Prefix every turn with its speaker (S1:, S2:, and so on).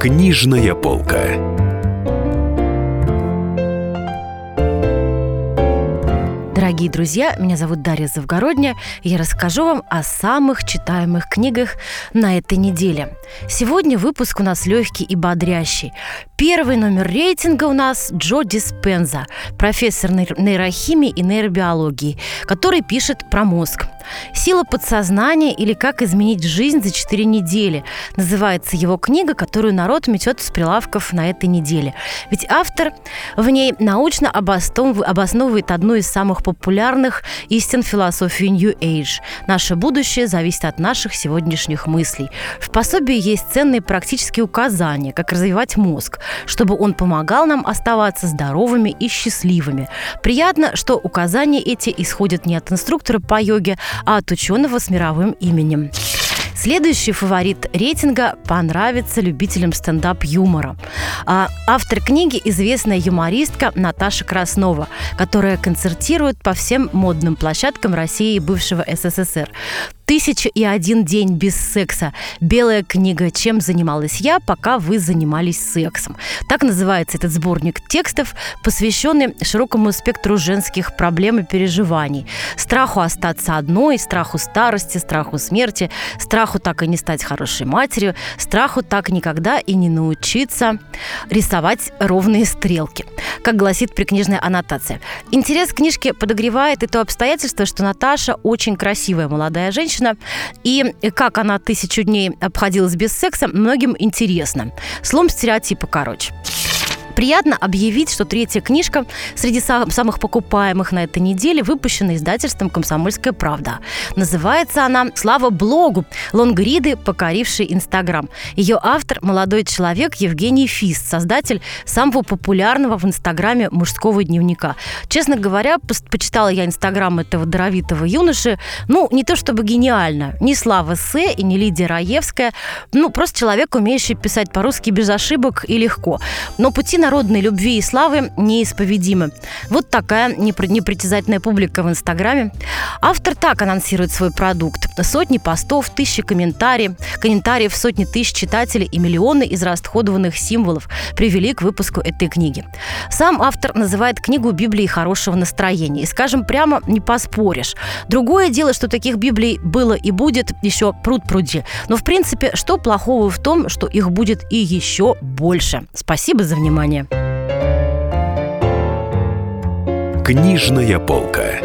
S1: Книжная полка.
S2: Дорогие друзья, меня зовут Дарья Завгородня, я расскажу вам о самых читаемых книгах на этой неделе. Сегодня выпуск у нас легкий и бодрящий. Первый номер рейтинга у нас Джо Диспенза, профессор нейрохимии и нейробиологии, который пишет про мозг. «Сила подсознания» или «Как изменить жизнь за 4 недели» называется его книга, которую народ метет с прилавков на этой неделе. Ведь автор в ней научно обосновывает одну из самых популярных истин философии New Age. Наше будущее зависит от наших сегодняшних мыслей. В пособии есть ценные практические указания, как развивать мозг, чтобы он помогал нам оставаться здоровыми и счастливыми. Приятно, что указания эти исходят не от инструктора по йоге, а от ученого с мировым именем. Следующий фаворит рейтинга понравится любителям стендап-юмора. А, автор книги – известная юмористка Наташа Краснова, которая концертирует по всем модным площадкам России и бывшего СССР. «Тысяча и один день без секса. Белая книга. Чем занималась я, пока вы занимались сексом». Так называется этот сборник текстов, посвященный широкому спектру женских проблем и переживаний. Страху остаться одной, страху старости, страху смерти, страху так и не стать хорошей матерью, страху так никогда и не научиться рисовать ровные стрелки, как гласит прикнижная аннотация. Интерес книжки подогревает и то обстоятельство, что Наташа очень красивая молодая женщина, женщина. И как она тысячу дней обходилась без секса, многим интересно. Слом стереотипа, короче. Приятно объявить, что третья книжка среди самых покупаемых на этой неделе выпущена издательством «Комсомольская правда». Называется она «Слава блогу. Лонгриды, покорившие Инстаграм». Ее автор – молодой человек Евгений Фист, создатель самого популярного в Инстаграме мужского дневника. Честно говоря, почитала я Инстаграм этого даровитого юноши. Ну, не то чтобы гениально. Ни Слава С. и не Лидия Раевская. Ну, просто человек, умеющий писать по-русски без ошибок и легко. Но пути народной любви и славы неисповедимы. Вот такая непритязательная публика в Инстаграме. Автор так анонсирует свой продукт. Сотни постов, тысячи комментариев, комментариев, сотни тысяч читателей и миллионы из расходованных символов привели к выпуску этой книги. Сам автор называет книгу Библией хорошего настроения. И, скажем прямо, не поспоришь. Другое дело, что таких Библий было и будет еще пруд пруди. Но, в принципе, что плохого в том, что их будет и еще больше? Спасибо за внимание.
S1: Книжная полка.